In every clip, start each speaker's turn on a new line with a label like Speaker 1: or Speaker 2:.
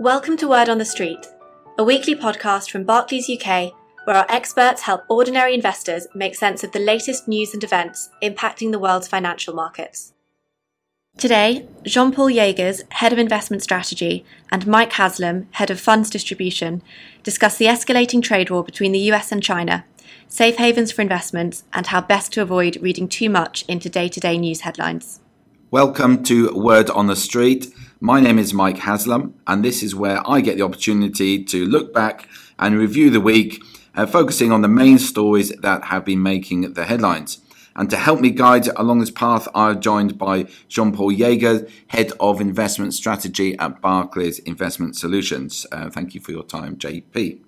Speaker 1: Welcome to Word on the Street, a weekly podcast from Barclays UK where our experts help ordinary investors make sense of the latest news and events impacting the world's financial markets. Today, Jean Paul Jaegers, Head of Investment Strategy, and Mike Haslam, Head of Funds Distribution, discuss the escalating trade war between the US and China, safe havens for investments, and how best to avoid reading too much into day to day news headlines.
Speaker 2: Welcome to Word on the Street. My name is Mike Haslam, and this is where I get the opportunity to look back and review the week, uh, focusing on the main stories that have been making the headlines. And to help me guide along this path, I'm joined by Jean Paul Jaeger, Head of Investment Strategy at Barclays Investment Solutions. Uh, thank you for your time, JP.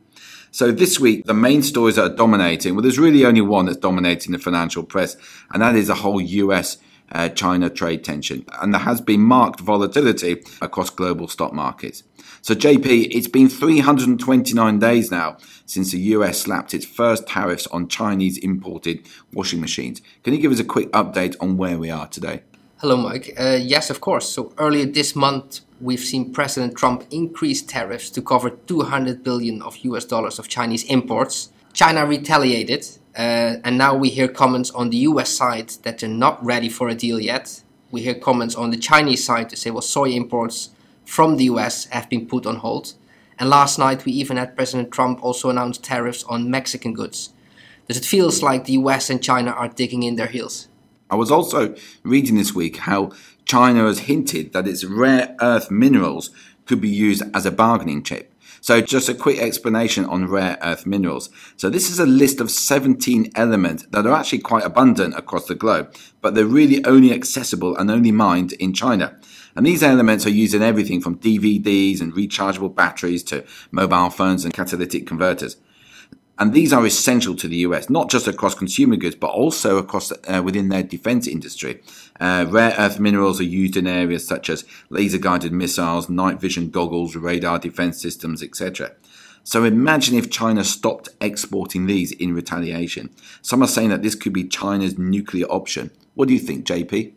Speaker 2: So this week, the main stories that are dominating, well, there's really only one that's dominating the financial press, and that is the whole US uh, China trade tension. And there has been marked volatility across global stock markets. So, JP, it's been 329 days now since the US slapped its first tariffs on Chinese imported washing machines. Can you give us a quick update on where we are today?
Speaker 3: Hello, Mike. Uh, yes, of course. So, earlier this month, we've seen President Trump increase tariffs to cover 200 billion of US dollars of Chinese imports. China retaliated uh, and now we hear comments on the US side that they're not ready for a deal yet. We hear comments on the Chinese side to say, well, soy imports from the US have been put on hold. And last night we even had President Trump also announce tariffs on Mexican goods. Does it feels like the US and China are digging in their heels?
Speaker 2: I was also reading this week how China has hinted that its rare earth minerals could be used as a bargaining chip. So just a quick explanation on rare earth minerals. So this is a list of 17 elements that are actually quite abundant across the globe, but they're really only accessible and only mined in China. And these elements are used in everything from DVDs and rechargeable batteries to mobile phones and catalytic converters. And these are essential to the US, not just across consumer goods, but also across uh, within their defense industry. Uh, rare earth minerals are used in areas such as laser guided missiles, night vision goggles, radar defense systems, etc. So imagine if China stopped exporting these in retaliation. Some are saying that this could be China's nuclear option. What do you think, JP?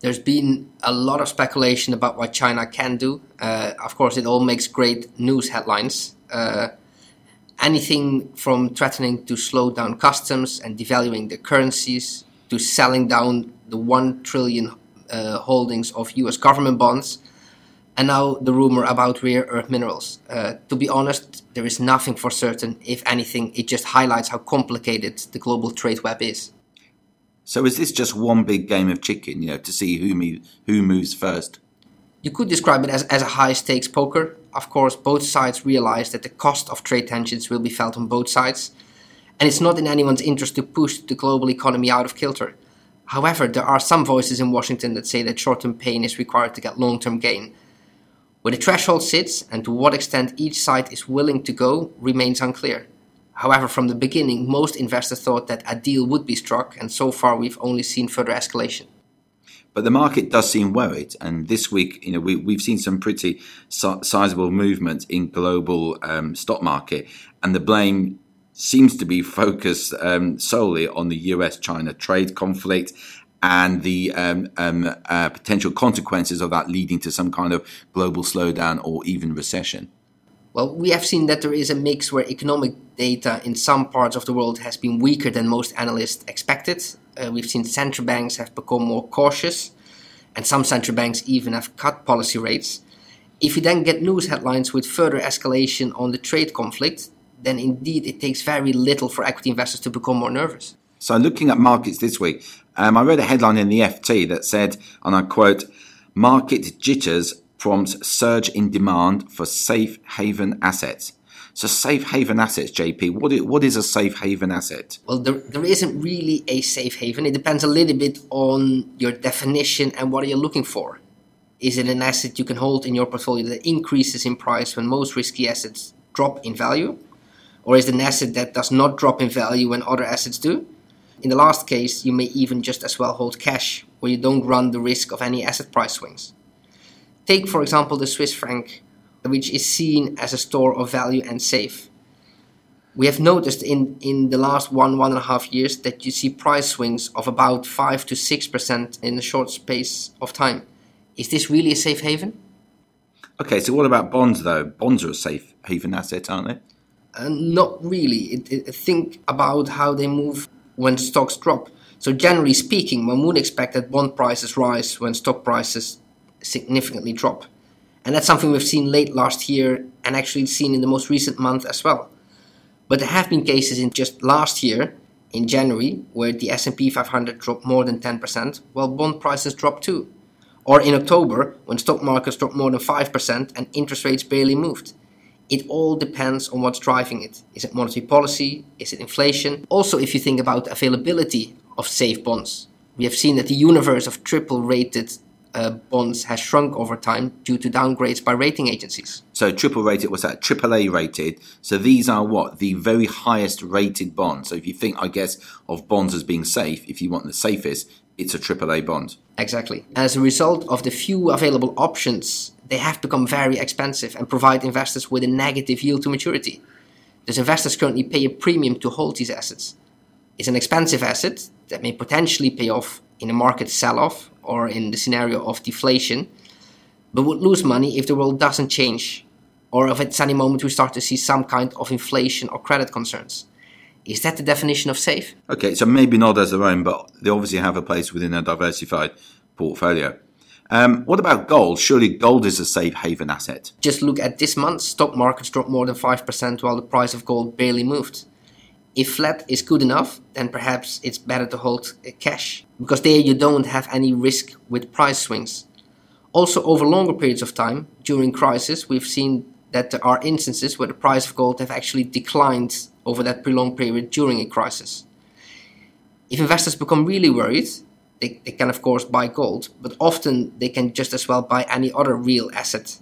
Speaker 3: There's been a lot of speculation about what China can do. Uh, of course, it all makes great news headlines. Uh, anything from threatening to slow down customs and devaluing the currencies to selling down the 1 trillion uh, holdings of US government bonds and now the rumor about rare earth minerals. Uh, to be honest, there is nothing for certain. If anything, it just highlights how complicated the global trade web is.
Speaker 2: So is this just one big game of chicken, you know, to see who, me, who moves first?
Speaker 3: You could describe it as, as a high stakes poker. Of course, both sides realize that the cost of trade tensions will be felt on both sides, and it's not in anyone's interest to push the global economy out of kilter. However, there are some voices in Washington that say that short term pain is required to get long term gain. Where the threshold sits and to what extent each side is willing to go remains unclear. However, from the beginning, most investors thought that a deal would be struck, and so far we've only seen further escalation.
Speaker 2: But the market does seem worried, and this week, you know, we, we've seen some pretty si- sizable movement in global um, stock market, and the blame seems to be focused um, solely on the US-China trade conflict and the um, um, uh, potential consequences of that leading to some kind of global slowdown or even recession.
Speaker 3: Well, we have seen that there is a mix where economic data in some parts of the world has been weaker than most analysts expected. Uh, we've seen central banks have become more cautious, and some central banks even have cut policy rates. If you then get news headlines with further escalation on the trade conflict, then indeed it takes very little for equity investors to become more nervous.
Speaker 2: So, looking at markets this week, um, I read a headline in the FT that said, and I quote, market jitters prompts surge in demand for safe haven assets. So, safe haven assets, JP, what is, what is a safe haven asset?
Speaker 3: Well, there, there isn't really a safe haven. It depends a little bit on your definition and what are you looking for. Is it an asset you can hold in your portfolio that increases in price when most risky assets drop in value? Or is it an asset that does not drop in value when other assets do? In the last case, you may even just as well hold cash, where you don't run the risk of any asset price swings. Take, for example, the Swiss franc, which is seen as a store of value and safe. We have noticed in, in the last one, one and a half years that you see price swings of about 5 to 6% in a short space of time. Is this really a safe haven?
Speaker 2: Okay, so what about bonds though? Bonds are a safe haven asset, aren't they?
Speaker 3: Uh, not really. It, it, think about how they move when stocks drop. So generally speaking, one would expect that bond prices rise when stock prices significantly drop. And that's something we've seen late last year and actually seen in the most recent month as well. But there have been cases in just last year, in January, where the S&P 500 dropped more than 10%, while bond prices dropped too. Or in October, when stock markets dropped more than 5% and interest rates barely moved. It all depends on what's driving it. Is it monetary policy? Is it inflation? Also, if you think about availability of safe bonds, we have seen that the universe of triple rated uh, bonds has shrunk over time due to downgrades by rating agencies.
Speaker 2: So triple rated was that AAA rated. So these are what the very highest rated bonds. So if you think, I guess, of bonds as being safe, if you want the safest, it's a AAA bond.
Speaker 3: Exactly. As a result of the few available options, they have become very expensive and provide investors with a negative yield to maturity. Thus, investors currently pay a premium to hold these assets. It's an expensive asset that may potentially pay off in a market sell off or in the scenario of deflation, but would lose money if the world doesn't change, or if at any moment we start to see some kind of inflation or credit concerns. Is that the definition of safe?
Speaker 2: Okay, so maybe not as their own, but they obviously have a place within a diversified portfolio. Um, what about gold? Surely gold is a safe haven asset.
Speaker 3: Just look at this month, stock markets dropped more than 5% while the price of gold barely moved. If flat is good enough, then perhaps it's better to hold uh, cash because there you don't have any risk with price swings. Also, over longer periods of time, during crisis, we've seen that there are instances where the price of gold have actually declined over that prolonged period during a crisis. If investors become really worried, they, they can of course buy gold, but often they can just as well buy any other real asset.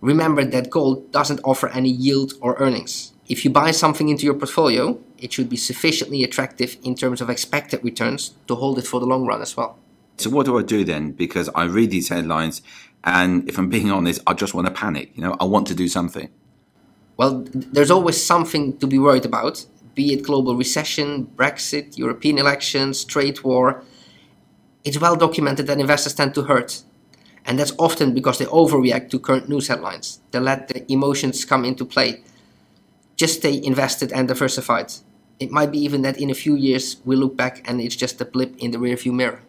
Speaker 3: Remember that gold doesn't offer any yield or earnings. If you buy something into your portfolio, it should be sufficiently attractive in terms of expected returns to hold it for the long run as well.
Speaker 2: So what do I do then? Because I read these headlines and if I'm being honest, I just want to panic. You know, I want to do something.
Speaker 3: Well, there's always something to be worried about, be it global recession, Brexit, European elections, trade war. It's well documented that investors tend to hurt. And that's often because they overreact to current news headlines. They let the emotions come into play just stay invested and diversified. It might be even that in a few years we look back and it's just a blip in the rearview mirror.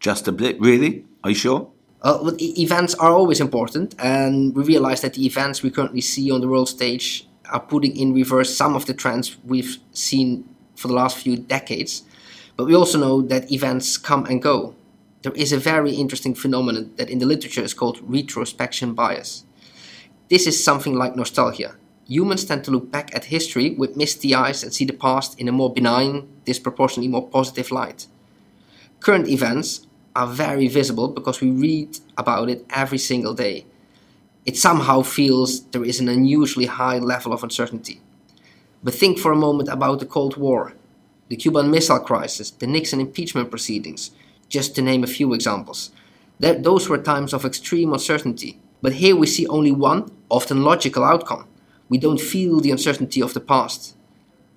Speaker 2: Just a blip, really? Are you sure?
Speaker 3: Uh, well, e- events are always important, and we realize that the events we currently see on the world stage are putting in reverse some of the trends we've seen for the last few decades. But we also know that events come and go. There is a very interesting phenomenon that in the literature is called retrospection bias. This is something like nostalgia humans tend to look back at history with misty eyes and see the past in a more benign, disproportionately more positive light. Current events are very visible because we read about it every single day. It somehow feels there is an unusually high level of uncertainty. But think for a moment about the Cold War, the Cuban Missile Crisis, the Nixon impeachment proceedings, just to name a few examples. those were times of extreme uncertainty. But here we see only one, often logical outcome we don't feel the uncertainty of the past.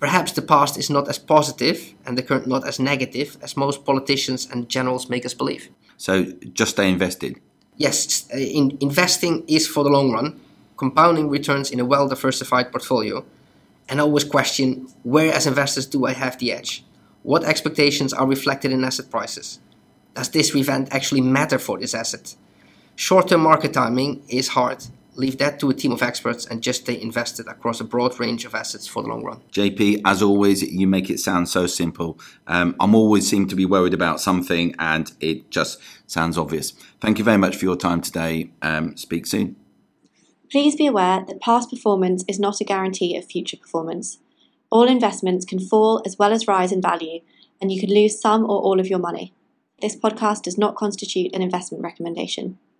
Speaker 3: Perhaps the past is not as positive and the current not as negative as most politicians and generals make us believe.
Speaker 2: So just stay invested.
Speaker 3: Yes, uh, in, investing is for the long run, compounding returns in a well diversified portfolio, and always question where, as investors, do I have the edge? What expectations are reflected in asset prices? Does this event actually matter for this asset? Short term market timing is hard, leave that to a team of experts and just stay invested across a broad range of assets for the long run.
Speaker 2: JP, as always, you make it sound so simple. Um, I'm always seem to be worried about something, and it just sounds obvious. Thank you very much for your time today. Um, speak soon.
Speaker 1: Please be aware that past performance is not a guarantee of future performance. All investments can fall as well as rise in value, and you could lose some or all of your money. This podcast does not constitute an investment recommendation.